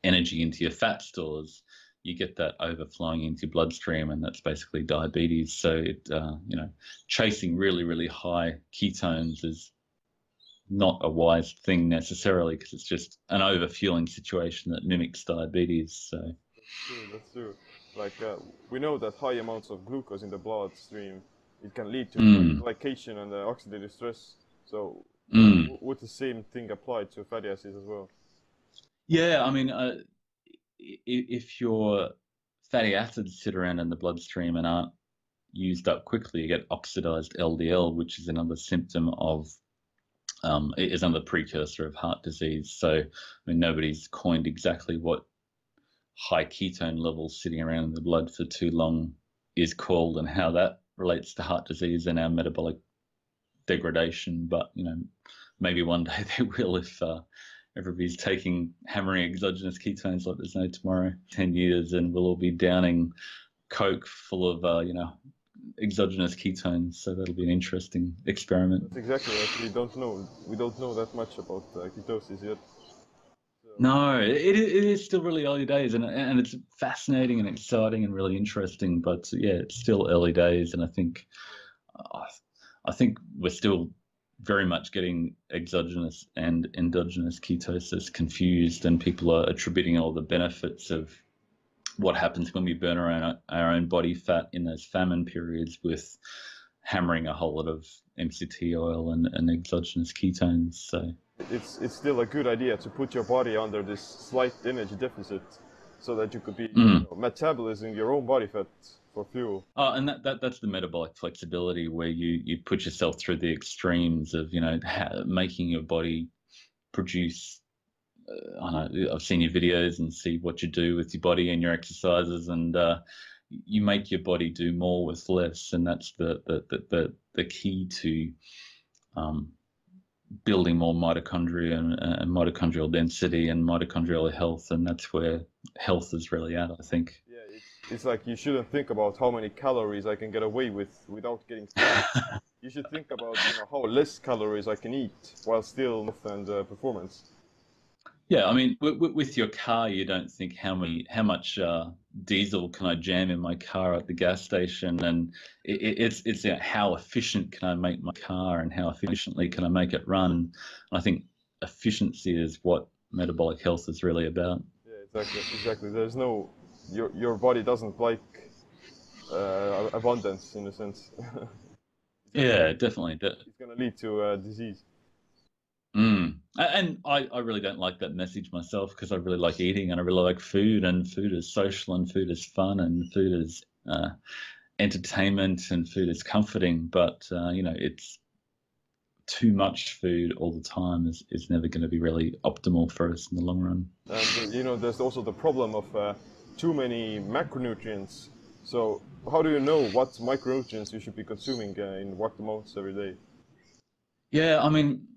energy into your fat stores you get that overflowing into your bloodstream, and that's basically diabetes. So, it, uh, you know, chasing really, really high ketones is not a wise thing necessarily because it's just an overfueling situation that mimics diabetes. So, that's true. That's true. Like uh, we know that high amounts of glucose in the bloodstream it can lead to mm. glycation and uh, oxidative stress. So, mm. would the same thing apply to fatty acids as well? Yeah, I mean, uh, if your fatty acids sit around in the bloodstream and aren't used up quickly, you get oxidized LDL, which is another symptom of um, is another precursor of heart disease. So, I mean, nobody's coined exactly what high ketone levels sitting around in the blood for too long is called and how that relates to heart disease and our metabolic degradation. But you know, maybe one day they will if uh, everybody's taking hammering exogenous ketones like there's no tomorrow. Ten years, and we'll all be downing Coke full of uh, you know exogenous ketones. So that'll be an interesting experiment. That's exactly what we don't know. We don't know that much about uh, ketosis yet. No, it, it is still really early days, and and it's fascinating and exciting and really interesting. But yeah, it's still early days, and I think I think we're still very much getting exogenous and endogenous ketosis confused, and people are attributing all the benefits of what happens when we burn our own, our own body fat in those famine periods with hammering a whole lot of MCT oil and, and exogenous ketones. So it's it's still a good idea to put your body under this slight energy deficit so that you could be mm. you know, metabolizing your own body fat for fuel. Oh, and that, that that's the metabolic flexibility where you you put yourself through the extremes of you know making your body produce. Uh, I know I've seen your videos and see what you do with your body and your exercises, and uh, you make your body do more with less, and that's the the the the, the key to um, building more mitochondria and, and, mitochondrial density and mitochondrial health, and that's where health is really at, I think it's like you shouldn't think about how many calories I can get away with without getting sick. you should think about you know, how less calories I can eat while still health and uh, performance. Yeah, I mean, w- with your car, you don't think how many, how much uh, diesel can I jam in my car at the gas station, and it, it's it's you know, how efficient can I make my car, and how efficiently can I make it run. And I think efficiency is what metabolic health is really about. Yeah, exactly, exactly. There's no your your body doesn't like uh, abundance in a sense. yeah, definitely. It's going to lead to uh, disease. Mm. And I, I really don't like that message myself because I really like eating and I really like food and food is social and food is fun and food is uh, entertainment and food is comforting. But, uh, you know, it's too much food all the time is, is never going to be really optimal for us in the long run. And, you know, there's also the problem of uh, too many macronutrients. So how do you know what micronutrients you should be consuming uh, in what amounts every day? Yeah, I mean,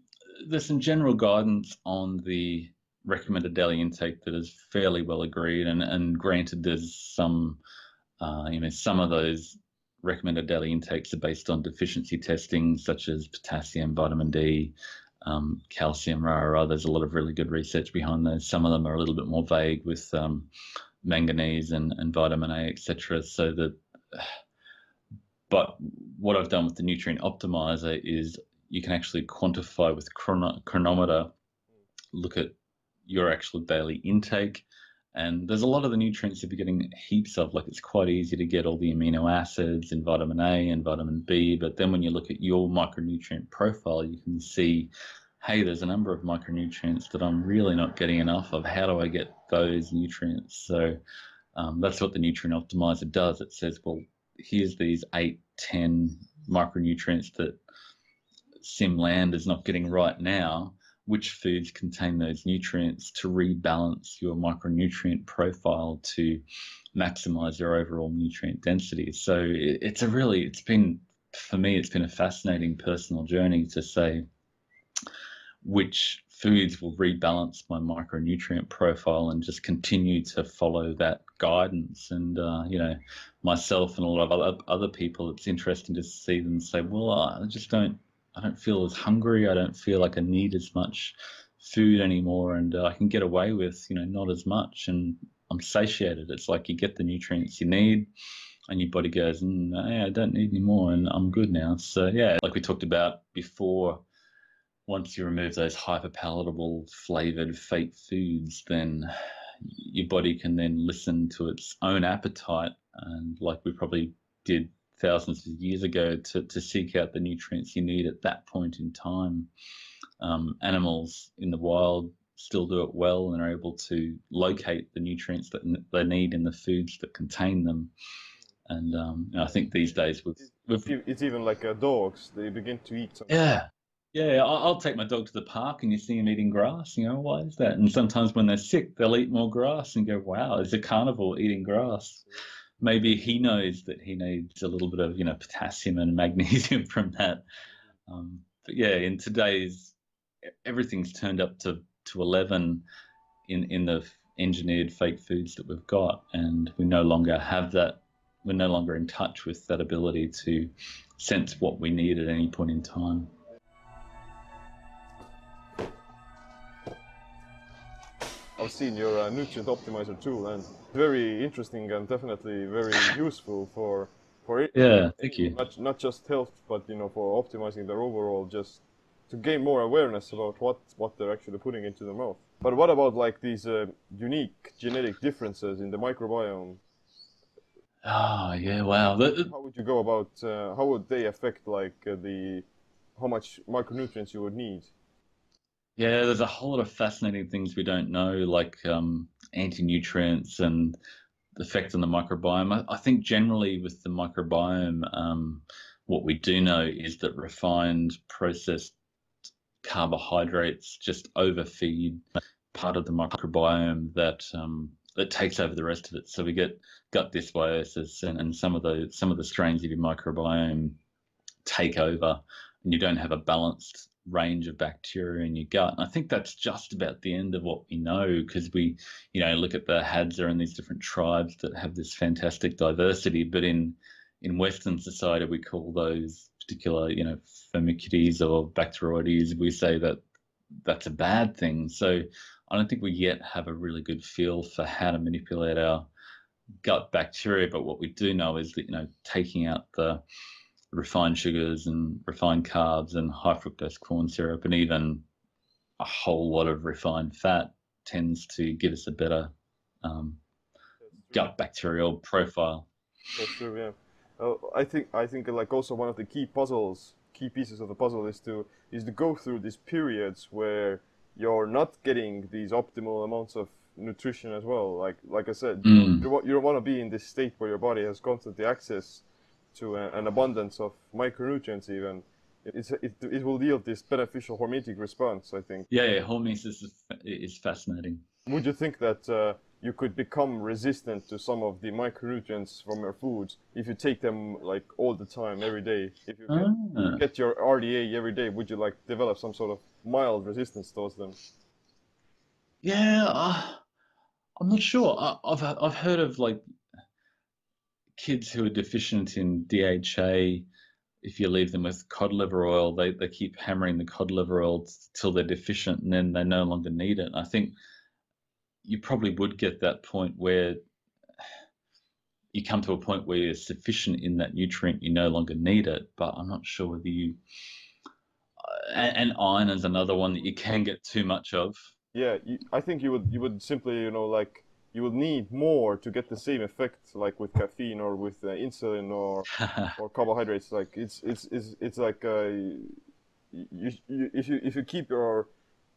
there's some general guidance on the recommended daily intake that is fairly well agreed, and and granted, there's some, uh, you know, some of those recommended daily intakes are based on deficiency testing, such as potassium, vitamin D, um, calcium, rah, There's a lot of really good research behind those. Some of them are a little bit more vague with um, manganese and, and vitamin A, etc. So that, but what I've done with the nutrient optimizer is you can actually quantify with chrono- Cronometer, look at your actual daily intake, and there's a lot of the nutrients that you're getting heaps of, like it's quite easy to get all the amino acids and vitamin A and vitamin B. But then when you look at your micronutrient profile, you can see, hey, there's a number of micronutrients that I'm really not getting enough of. How do I get those nutrients? So um, that's what the nutrient optimizer does. It says, well, here's these eight, 10 micronutrients that Siim Land is not getting right now which foods contain those nutrients to rebalance your micronutrient profile to maximize your overall nutrient density. So it's a really, it's been, for me, it's been a fascinating personal journey to say which foods will rebalance my micronutrient profile and just continue to follow that guidance. And, uh, you know, myself and a lot of other, other people, it's interesting to see them say, well, I just don't I don't feel as hungry. I don't feel like I need as much food anymore, and uh, I can get away with you know not as much, and I'm satiated. It's like you get the nutrients you need, and your body goes, mm, hey, I don't need any more, and I'm good now. So yeah, like we talked about before, once you remove those hyper palatable flavored fake foods, then your body can then listen to its own appetite, and like we probably did thousands of years ago to, to seek out the nutrients you need at that point in time. Um, animals in the wild still do it well and are able to locate the nutrients that they need in the foods that contain them. And um, I think these days with, with it's even like uh, dogs; they begin to eat. Something. Yeah, yeah. I'll, take my dog to the park and you see him eating grass. You know why is that? And sometimes when they're sick, they'll eat more grass and go, "Wow, it's a carnivore eating grass." maybe he knows that he needs a little bit of you know potassium and magnesium from that. Um, but yeah, in today's everything's turned up to to eleven in in the engineered fake foods that we've got, and we no longer have that. We're no longer in touch with that ability to sense what we need at any point in time. I've seen your uh, nutrient optimizer tool and very interesting and definitely very useful for for it. Yeah, thank you. Not, not just health, but you know for optimizing their overall just to gain more awareness about what what they're actually putting into the mouth. But what about like these uh, unique genetic differences in the microbiome? Oh yeah, wow. how would you go about? Uh, how would they affect like uh, the how much micronutrients you would need? Yeah, there's a whole lot of fascinating things we don't know, like um, anti-nutrients and the effect on the microbiome. I, I think generally with the microbiome, um, what we do know is that refined, processed carbohydrates just overfeed part of the microbiome that um, that takes over the rest of it. So we get gut dysbiosis, and, and some of the some of the strains of your microbiome take over, and you don't have a balanced range of bacteria in your gut. And I think that's just about the end of what we know because we, you know, look at the Hadza and these different tribes that have this fantastic diversity, but in in Western society we call those particular, you know, Firmicutes or Bacteroides. We say that that's a bad thing. So I don't think we yet have a really good feel for how to manipulate our gut bacteria. But what we do know is that you know taking out the refined sugars and refined carbs and high fructose corn syrup and even a whole lot of refined fat tends to give us a better um, gut bacterial profile. That's true. Yeah, uh, I think I think like also one of the key puzzles, key pieces of the puzzle is to is to go through these periods where you're not getting these optimal amounts of nutrition as well. Like like I said, mm. you, you don't want to be in this state where your body has constantly access to a, an abundance of micronutrients even it's, it, it will yield this beneficial hormetic response i think yeah, yeah hormesis is, is fascinating would you think that uh, you could become resistant to some of the micronutrients from your foods if you take them like all the time every day if you get, Ah. get your rda every day would you like develop some sort of mild resistance towards them Yeah, uh, I'm not sure. I, I've I've heard of like kids who are deficient in DHA. If you leave them with cod liver oil, they, they keep hammering the cod liver oil till they're deficient, and then they no longer need it. I think you probably would get that point where you come to a point where you're sufficient in that nutrient, you no longer need it. But I'm not sure whether you. uh, And, and iron is another one that you can get too much of. yeah i think you would you would simply you know like you will need more to get the same effect like with caffeine or with uh, insulin or or carbohydrates like it's it's it's, it's like uh, you, you if you if you keep your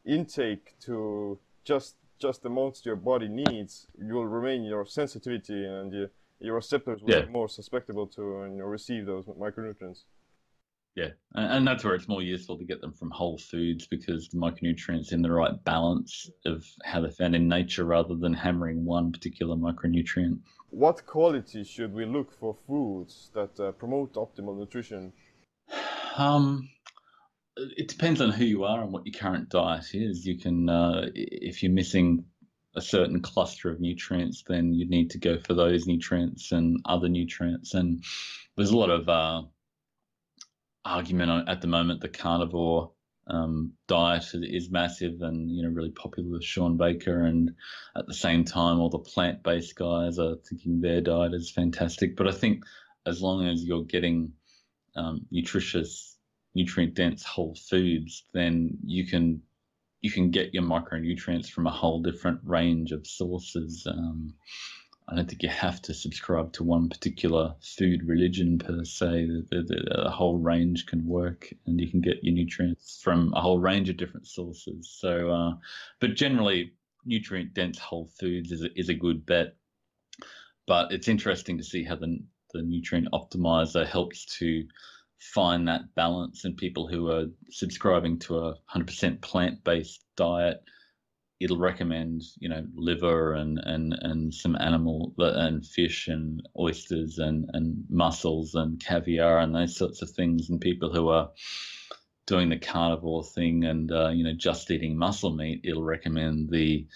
intake to just just the amounts your body needs you will remain your sensitivity and your your receptors will Yeah. be more susceptible to and you know, receive those micronutrients Yeah, and, and that's where it's more useful to get them from whole foods because the micronutrients in the right balance of how they're found in nature rather than hammering one particular micronutrient. what qualities should we look for foods that uh, promote optimal nutrition Um, it depends on who you are and what your current diet is. You can, uh, if you're missing a certain cluster of nutrients, then you'd need to go for those nutrients and other nutrients. And there's a lot of uh, argument at the moment. The carnivore um, diet is massive and you know really popular with Shawn Baker, and at the same time, all the plant-based guys are thinking their diet is fantastic. But I think as long as you're getting um, nutritious, nutrient-dense whole foods, then you can you can get your micronutrients from a whole different range of sources. Um, I don't think you have to subscribe to one particular food religion per se. The, the, the, whole range can work, and you can get your nutrients from a whole range of different sources. So, uh, but generally, nutrient-dense whole foods is a, is a good bet. But it's interesting to see how the the nutrient optimizer helps to find that balance in people who are subscribing to a 100% plant-based diet it'll recommend you know liver and and and some animal and fish and oysters and and mussels and caviar and those sorts of things. And people who are doing the carnivore thing and uh, you know just eating muscle meat it'll recommend the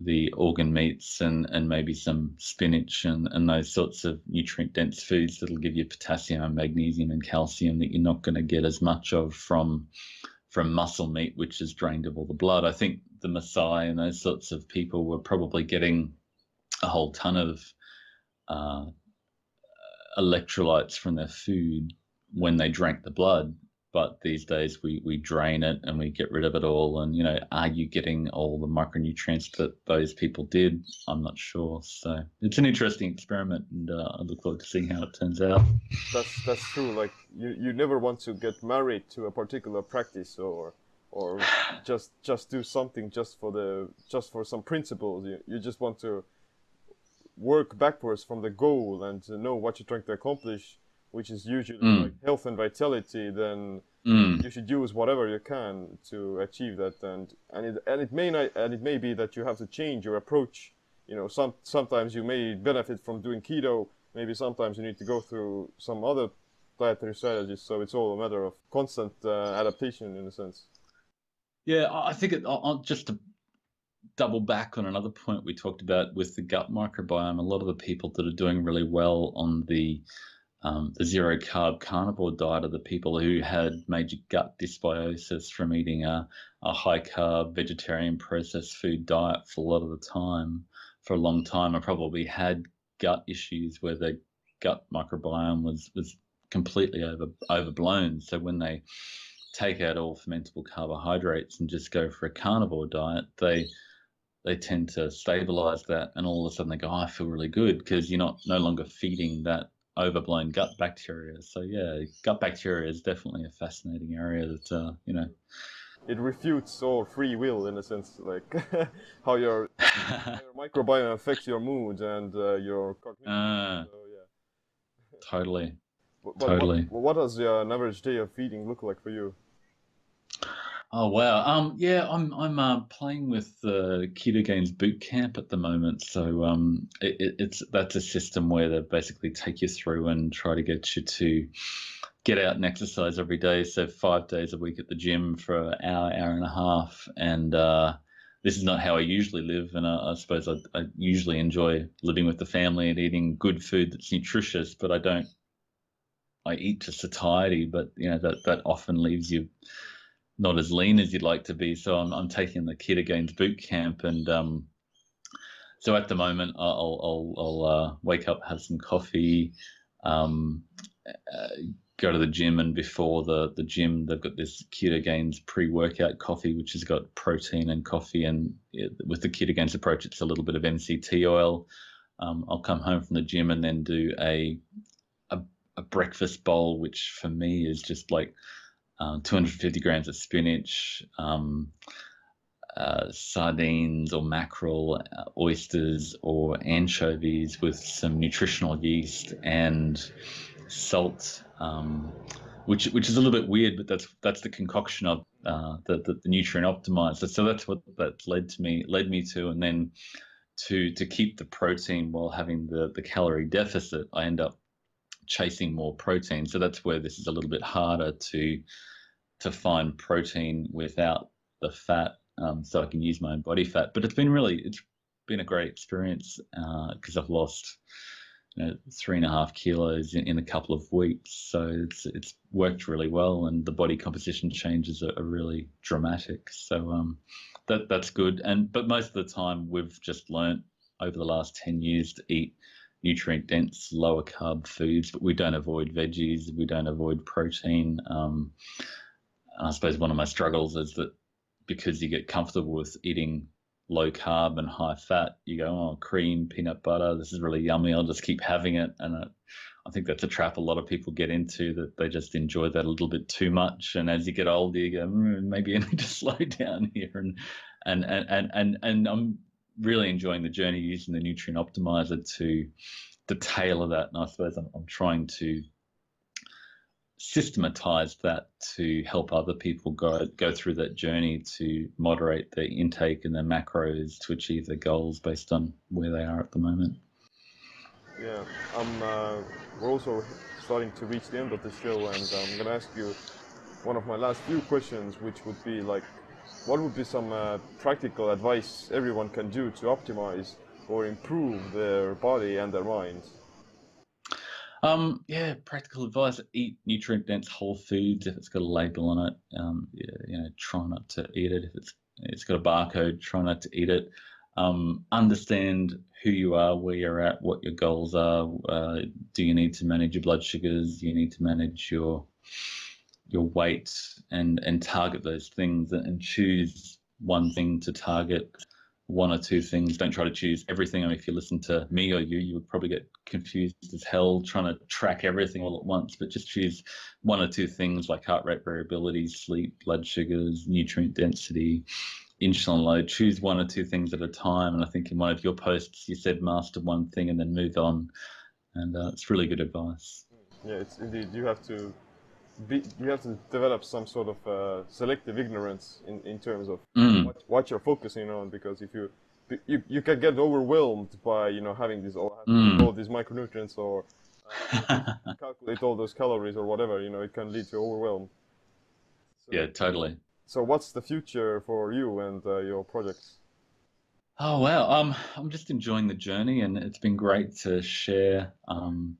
the organ meats and and maybe some spinach and and those sorts of nutrient dense foods that'll give you potassium and magnesium and calcium that you're not going to get as much of from from muscle meat which is drained of all the blood i think the Maasai and those sorts of people were probably getting a whole ton of uh, electrolytes from their food when they drank the blood. But these days we, we drain it and we get rid of it all. And, you know, are you getting all the micronutrients that those people did? I'm not sure. So it's an interesting experiment and uh, I look forward to seeing how it turns out. that's that's true like you you never want to get married to a particular practice or or just just do something just for the just for some principles you, you just want to work backwards from the goal and to know what you're trying to accomplish which is usually Mm. like health and vitality then Mm, you should use whatever you can to achieve that. And and it and it may not and it may be that you have to change your approach. You know some sometimes you may benefit from doing keto. Maybe sometimes you need to go through some other dietary strategies. So it's all a matter of constant uh, adaptation in a sense. Yeah, I think it, I'll- just to double back on another point we talked about with the gut microbiome. A lot of the people that are doing really well on the um, the zero carb carnivore diet are the people who had major gut dysbiosis from eating a, a high carb vegetarian processed food diet for a lot of the time. For a long time, I probably had gut issues where the gut microbiome was was completely over overblown. So when they take out all fermentable carbohydrates and just go for a carnivore diet, they they tend to stabilize that, and all of a sudden they go, oh, "I feel really good," because you're not no longer feeding that overblown gut bacteria. So yeah, gut bacteria is definitely a fascinating area that uh, you know. it refutes all free will in a sense like how your, how your microbiome affects your mood and uh, your cognition Ah. so yeah totally. But- but Totally. what, what does uh, an average day of feeding look like for you Oh wow. Um yeah, I'm I'm uh, playing with the Ketogains boot camp at the moment. So um it, it's that's a system where they basically take you through and try to get you to get out and exercise every day. So five days a week at the gym for an hour, hour and a half. And uh this is not how I usually live, and I, I suppose I, I usually enjoy living with the family and eating good food that's nutritious. But I don't. I eat to satiety, but you know that that often leaves you not as lean as you'd like to be. So I'm, I'm taking the Ketogains boot camp, and um, so at the moment I'll I'll, I'll uh, wake up, have some coffee, um, uh, go to the gym, and before the the gym they've got this Ketogains pre workout coffee, which has got protein and coffee, and it, with the Ketogains approach, it's a little bit of MCT oil. Um, I'll come home from the gym and then do a, a a breakfast bowl, which for me is just like uh, 250 grams of spinach, um, uh, sardines or mackerel, uh, oysters or anchovies with some nutritional yeast and salt, um, which which is a little bit weird, but that's that's the concoction of uh, the, the, the nutrient optimizer. So that's what that led to me led me to, and then to to keep the protein while having the the calorie deficit, I end up chasing more protein. So that's where this is a little bit harder to to find protein without the fat, um, so I can use my own body fat. But it's been really it's been a great experience because uh, I've lost you know, three and a half kilos in, in, a couple of weeks. So it's it's worked really well, and the body composition changes are, are really dramatic. So um, that that's good. And but most of the time we've just learnt over the last ten years to eat nutrient dense, lower carb foods, but we don't avoid veggies, we don't avoid protein. Um, I suppose one of my struggles is that because you get comfortable with eating low carb and high fat, you go, oh, cream, peanut butter, this is really yummy. I'll just keep having it. And I, I think that's a trap a lot of people get into that they just enjoy that a little bit too much. And as you get older, you go, mm, maybe I need to slow down here. And, and, and, and, and, and I'm really enjoying the journey using the nutrient optimizer to, to tailor that. And I suppose I'm, I'm trying to systematize that to help other people go go through that journey to moderate their intake and their macros to achieve their goals based on where they are at the moment. Yeah, um, uh, we're also starting to reach the end of the show, and I'm going to ask you one of my last few questions, which would be like, what would be some uh, practical advice everyone can do to optimize or improve their body and their mind? Um, yeah, practical advice: eat nutrient-dense whole foods if it's got a label on it. Um, yeah, you know, try not to eat it if it's it's got a barcode. Try not to eat it. Um, understand who you are, where you're at, what your goals are. Uh, do you need to manage your blood sugars? Do you need to manage your your weight and and target those things and choose one thing to target one or two things. Don't try to choose everything. I mean, if you listen to me or you, you would probably get confused as hell trying to track everything all at once. But just choose one or two things like heart rate variability, sleep, blood sugars, nutrient density, insulin load. Choose one or two things at a time. And I think in one of your posts, you said master one thing and then move on. And uh, it's really good advice. Yeah, it's indeed. You have to be, you have to develop some sort of uh, selective ignorance in, in terms of mm. what, what, you're focusing on because if you you, you can get overwhelmed by you know having these all, mm. all these micronutrients or uh, calculate all those calories or whatever you know it can lead to overwhelm so, yeah totally so what's the future for you and uh, your projects oh wow um i'm just enjoying the journey and it's been great to share um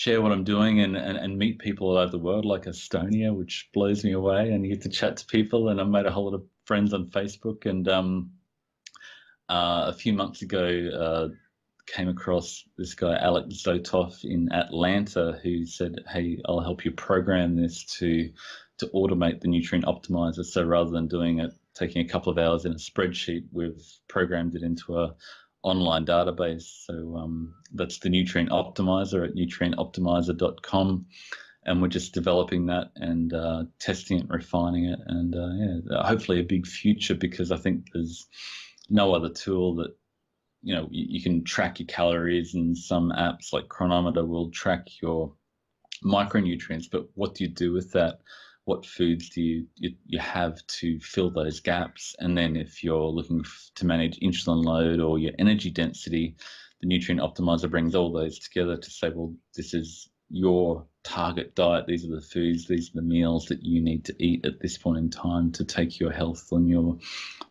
share what I'm doing and, and, and meet people all over the world, like Estonia, which blows me away. And you get to chat to people, and I've made a whole lot of friends on Facebook. And um, uh, a few months ago, uh, came across this guy Alex Zotov in Atlanta who said, "Hey, I'll help you program this to to automate the nutrient optimizer. So rather than doing it, taking a couple of hours in a spreadsheet, we've programmed it into a online database. So um, that's the Nutrient Optimizer at nutrientoptimizer.com. And we're just developing that and uh, testing it, refining it, and uh, yeah, hopefully a big future because I think there's no other tool that you know you, you can track your calories, and some apps like Cronometer will track your micronutrients. But what do you do with that? What foods do you, you, you have to fill those gaps? And then if you're looking f- to manage insulin load or your energy density, the nutrient optimizer brings all those together to say, well, this is your target diet. These are the foods, these are the meals that you need to eat at this point in time to take your health and your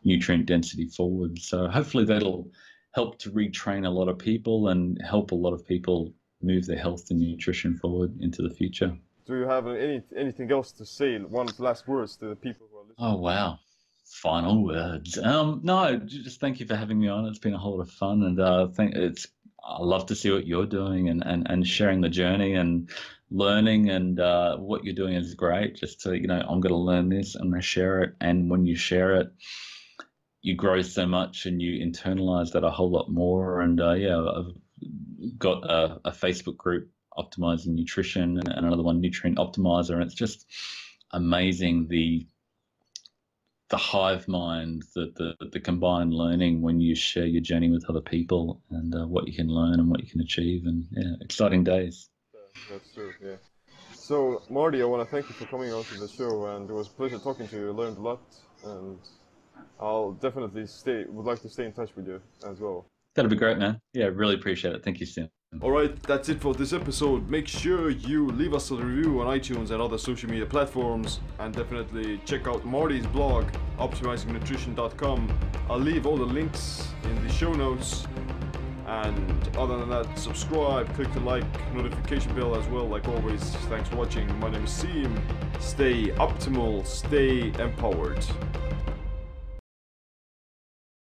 nutrient density forward. So hopefully that'll help to retrain a lot of people and help a lot of people move their health and nutrition forward into the future. Do you have any anything else to say? One last words to the people who are listening. Oh wow. Final words. Um, no, just thank you for having me on. It's been a whole lot of fun, and uh, think it's. I love to see what you're doing and, and, and sharing the journey and learning and uh, what you're doing is great. Just to you know, I'm going to learn this. And I'm going to share it, and when you share it, you grow so much and you internalize that a whole lot more. And uh, yeah, I've got a, a Facebook group optimizing nutrition and another one nutrient optimizer, and it's just amazing the the hive mind, the, the the combined learning when you share your journey with other people and uh, what you can learn and what you can achieve, and yeah, exciting days. That's true, yeah. So, Marty, I want to thank you for coming on to the show, and it was a pleasure talking to you. I learned a lot, and I'll definitely stay. Would like to stay in touch with you as well. That'd be great, man. Yeah, really appreciate it. Thank you, Sam. Alright, that's it for this episode. Make sure you leave us a review on iTunes and other social media platforms, and definitely check out Marty's blog, optimizingnutrition.com. I'll leave all the links in the show notes. And other than that, subscribe, click the like, notification bell as well, like always. Thanks for watching. My name is Siim. Stay optimal, stay empowered.